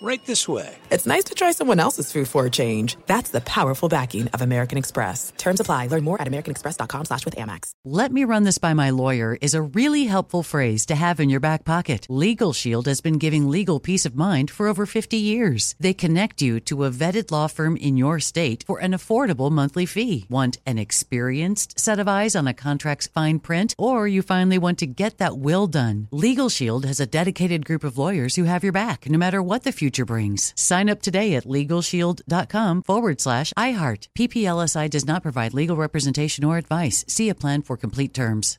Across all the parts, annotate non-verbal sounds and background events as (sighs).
right this way. It's nice to try someone else's food for a change. That's the powerful backing of American Express. Terms apply. Learn more at americanexpress.com slash with Amex. Let me run this by my lawyer is a really helpful phrase to have in your back pocket. Legal Shield has been giving legal peace of mind for over 50 years. They connect you to a vetted law firm in your state for an affordable monthly fee. Want an experienced set of eyes on a contract's fine print? Or you finally want to get that will done? Legal Shield has a dedicated group of lawyers who have your back no matter what the future future brings. Sign up today at LegalShield.com forward slash iHeart. PPLSI does not provide legal representation or advice. See a plan for complete terms.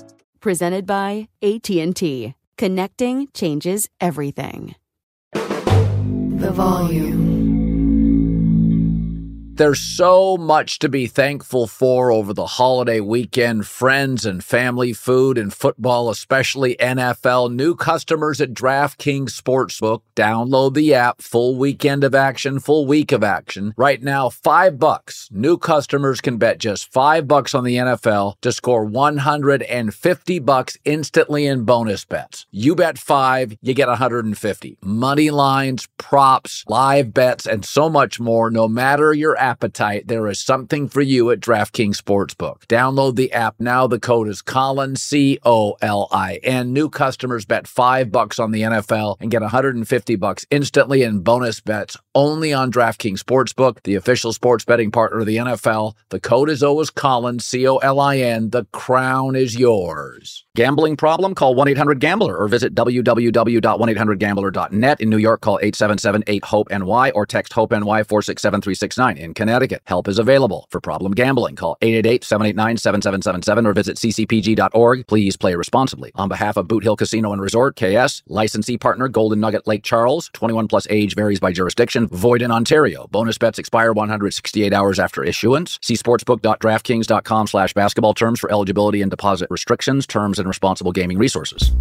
presented by AT&T. Connecting changes everything. The volume. There's so much to be thankful for over the holiday weekend. Friends and family, food and football, especially NFL. New customers at DraftKings Sportsbook. Download the app. Full weekend of action, full week of action. Right now, five bucks. New customers can bet just five bucks on the NFL to score 150 bucks instantly in bonus bets. You bet five, you get 150. Money lines, props, live bets, and so much more, no matter your app appetite, there is something for you at DraftKings Sportsbook. Download the app now. The code is Colin, C O L I N. New customers bet five bucks on the NFL and get 150 bucks instantly in bonus bets only on DraftKings Sportsbook, the official sports betting partner of the NFL. The code is always Colin, C O L I N. The crown is yours. Gambling problem? Call 1 800 Gambler or visit www.1800Gambler.net. In New York, call 877 8 HOPE NY or text HOPE NY 467 369. In Connecticut. Help is available. For problem gambling, call 888-789-7777 or visit ccpg.org. Please play responsibly. On behalf of Boot Hill Casino and Resort, KS, licensee partner Golden Nugget Lake Charles, 21 plus age varies by jurisdiction, void in Ontario. Bonus bets expire 168 hours after issuance. See sportsbook.draftkings.com slash basketball terms for eligibility and deposit restrictions, terms, and responsible gaming resources.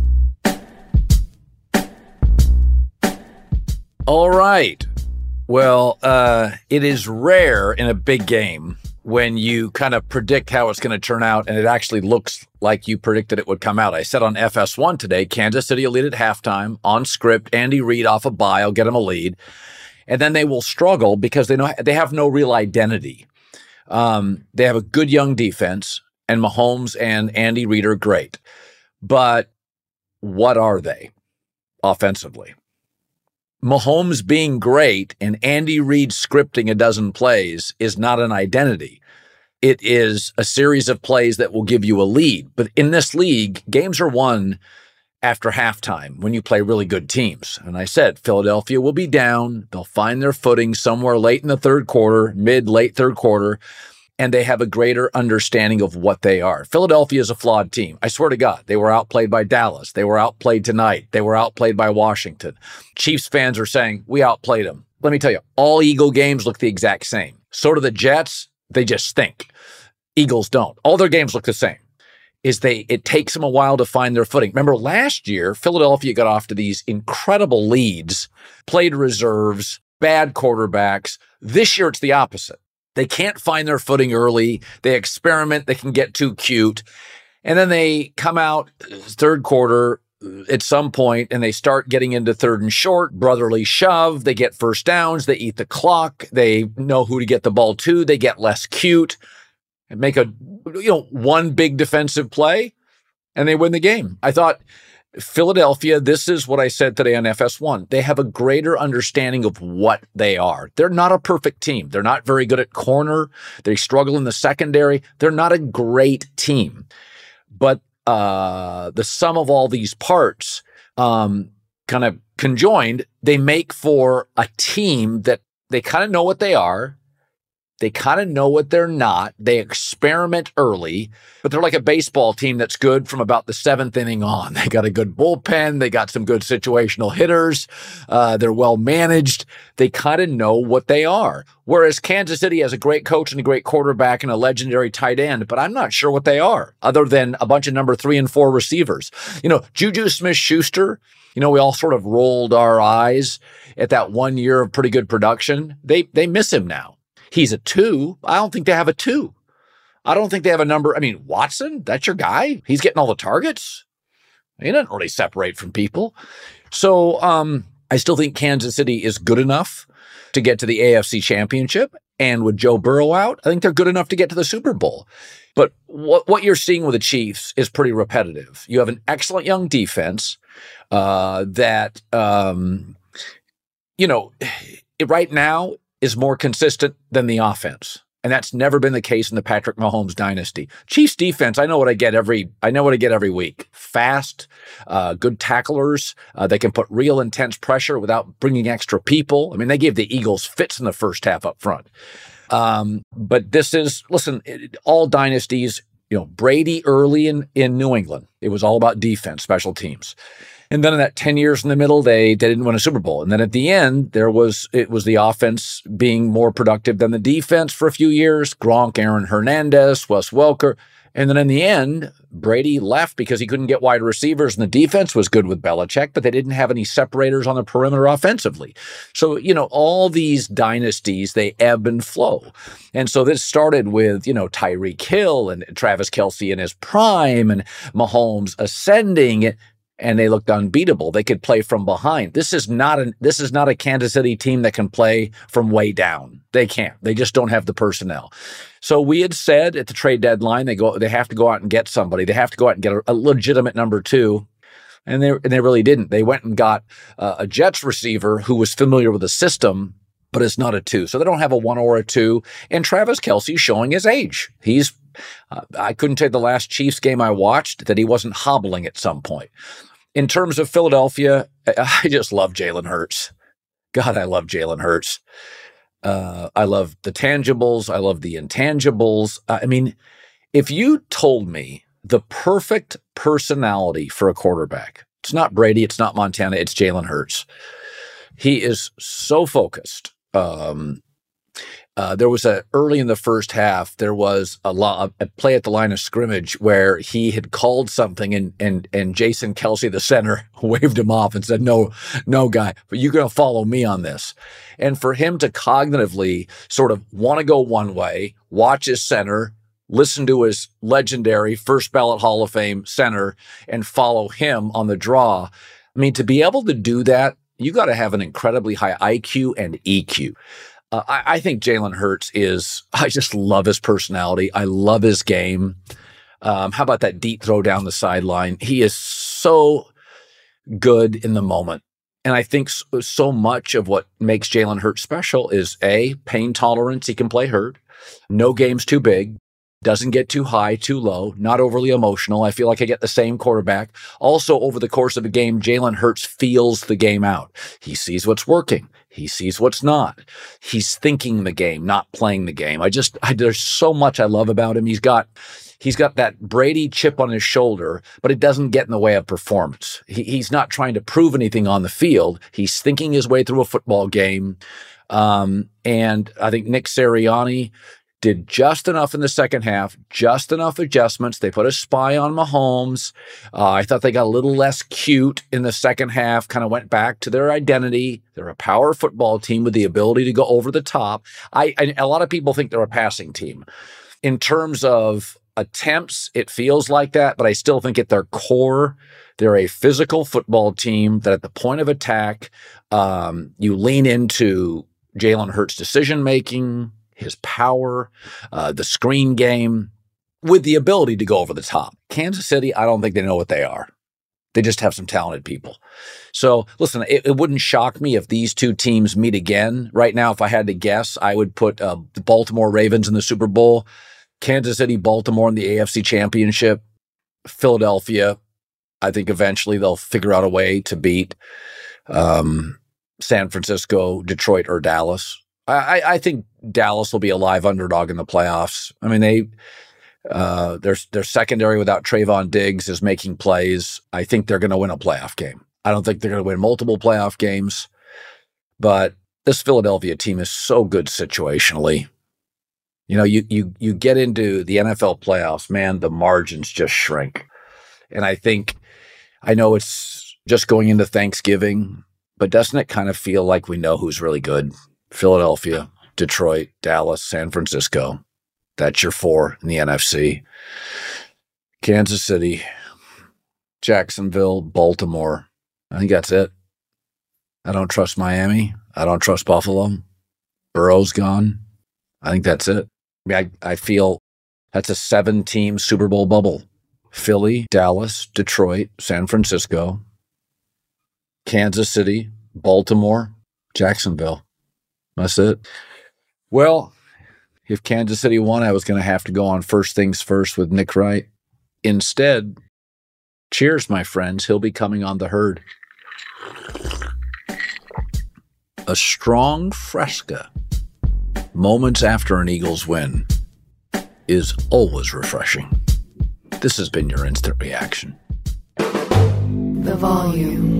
All right. Well, uh, it is rare in a big game when you kind of predict how it's going to turn out and it actually looks like you predicted it would come out. I said on FS1 today, Kansas City will lead at halftime on script. Andy Reid off a bye, I'll get him a lead. And then they will struggle because they know they have no real identity. Um, they have a good young defense, and Mahomes and Andy Reid are great. But what are they offensively? Mahomes being great and Andy Reid scripting a dozen plays is not an identity. It is a series of plays that will give you a lead. But in this league, games are won after halftime when you play really good teams. And I said Philadelphia will be down. They'll find their footing somewhere late in the third quarter, mid, late third quarter and they have a greater understanding of what they are. Philadelphia is a flawed team. I swear to God, they were outplayed by Dallas. They were outplayed tonight. They were outplayed by Washington. Chiefs fans are saying, we outplayed them. Let me tell you, all Eagle games look the exact same. So do the Jets. They just think. Eagles don't. All their games look the same. Is they it takes them a while to find their footing. Remember last year, Philadelphia got off to these incredible leads, played reserves, bad quarterbacks. This year it's the opposite. They can't find their footing early. They experiment. They can get too cute. And then they come out uh, third quarter uh, at some point and they start getting into third and short, brotherly shove. They get first downs. They eat the clock. They know who to get the ball to. They get less cute and make a, you know, one big defensive play and they win the game. I thought Philadelphia, this is what I said today on FS1. They have a greater understanding of what they are. They're not a perfect team. They're not very good at corner. They struggle in the secondary. They're not a great team. But uh, the sum of all these parts um, kind of conjoined, they make for a team that they kind of know what they are. They kind of know what they're not. They experiment early, but they're like a baseball team that's good from about the seventh inning on. (laughs) They got a good bullpen. They got some good situational hitters. Uh, they're well managed. They kind of know what they are. Whereas Kansas City has a great coach and a great quarterback and a legendary tight end, but I'm not sure what they are other than a bunch of number three and four receivers. You know, Juju Smith Schuster, you know, we all sort of rolled our eyes at that one year of pretty good production. They, they miss him now. He's a two. I don't think they have a two. I don't think they have a number. I mean, Watson, that's your guy. He's getting all the targets. He doesn't really separate from people. So um, I still think Kansas City is good enough to get to the AFC championship. And with Joe Burrow out, I think they're good enough to get to the Super Bowl. But what, what you're seeing with the Chiefs is pretty repetitive. You have an excellent young defense uh, that, um, you know, (sighs) right now is more consistent than the offense. And that's never been the case in the Patrick Mahomes dynasty. Chiefs defense, I know what I get every, I know what I get every week. Fast, uh, good tacklers. Uh, they can put real intense pressure without bringing extra people. I mean, they gave the Eagles fits in the first half up front. Um, but this is, listen, it, all dynasties, you know, Brady early in, in New England, it was all about defense, special teams. And then in that 10 years in the middle, they, they didn't win a Super Bowl. And then at the end, there was, it was the offense being more productive than the defense for a few years. Gronk, Aaron Hernandez, Wes Welker. And then in the end, Brady left because he couldn't get wide receivers and the defense was good with Belichick, but they didn't have any separators on the perimeter offensively. So, you know, all these dynasties, they ebb and flow. And so this started with, you know, Tyreek Hill and Travis Kelce in his prime and Mahomes ascending and they looked unbeatable. They could play from behind. This is not an this is not a Kansas City team that can play from way down. They can't. They just don't have the personnel. So we had said at the trade deadline they go they have to go out and get somebody. They have to go out and get a, a legitimate number 2. And they and they really didn't. They went and got uh, a Jets receiver who was familiar with the system but it's not a two. So they don't have a one or a two. And Travis Kelce showing his age. He's, uh, I couldn't you the last Chiefs game I watched that he wasn't hobbling at some point. In terms of Philadelphia, I just love Jalen Hurts. God, I love Jalen Hurts. Uh, I love the tangibles. I love the intangibles. I mean, if you told me the perfect personality for a quarterback, it's not Brady, it's not Montana, it's Jalen Hurts. He is so focused. Um, uh, there was a early in the first half. There was a, lo- a play at the line of scrimmage where he had called something, and and and Jason Kelce, the center, (laughs) waved him off and said, "No, no, guy, but you're going to follow me on this." And for him to cognitively sort of want to go one way, watch his center, listen to his legendary first ballot Hall of Fame center, and follow him on the draw. I mean, to be able to do that, you got to have an incredibly high IQ and EQ. Uh, I, I, think Jalen Hurts is, (laughs) I just love his personality. I love his game. Um, how about that deep throw down the sideline? He is so good in the moment. And I think so, so much of what makes Jalen Hurts special is A, pain tolerance. He can play hurt. No game's too big doesn't get too high, too low, not overly emotional. I feel like I get the same quarterback. Also, over the course of a game, Jalen Hurts feels the game out. He sees what's working. He sees what's not. He's thinking the game, not playing the game. I just, I, there's so much I love about him. He's got, he's got that Brady chip on his shoulder, but it doesn't get in the way of performance. He, he's not trying to prove anything on the field. He's thinking his way through a football game. Um, and I think Nick Sirianni did just enough in the second half, just enough adjustments. They put a spy on Mahomes. Uh, I thought they got a little less cute in the second half, kind of went back to their identity. They're a power football team with the ability to go over the top. I, I a lot of people think they're a passing team. In terms of attempts, it feels like that, but I still think at their core, they're a physical football team that at the point of attack, um, you lean into Jalen Hurts' decision making, his power, uh, the screen game, with the ability to go over the top. Kansas City, I don't think they know what they are. They just have some talented people. So listen, it, it, wouldn't shock me if these two teams meet again. Right now, if I had to guess, I would put uh, the Baltimore Ravens in the Super Bowl, Kansas City, Baltimore in the AFC Championship, Philadelphia. I think eventually they'll figure out a way to beat um, San Francisco, Detroit, or Dallas. I, I think Dallas will be a live underdog in the playoffs. I mean, they uh, their their secondary without Trevon Diggs is making plays. I think they're going to win a playoff game. I don't think they're going to win multiple playoff games, but this Philadelphia team is so good situationally. You know, you you you get into the NFL playoffs, man, the margins just shrink. And I think I know it's just going into Thanksgiving, but doesn't it kind of feel like we know who's really good? Philadelphia, Detroit, Dallas, San Francisco. That's your four in the NFC. Kansas City, Jacksonville, Baltimore. I think that's it. I don't trust Miami. I don't trust Buffalo. Burrow's gone. I think that's it. I I feel that's a seven team Super Bowl bubble. Philly, Dallas, Detroit, San Francisco, Kansas City, Baltimore, Jacksonville. That's it. Well, if Kansas City won, I was going to have to go on first things first with Nick Wright. Instead, cheers, my friends. He'll be coming on the herd. A strong fresca moments after an Eagles win is always refreshing. This has been your instant reaction. The volume.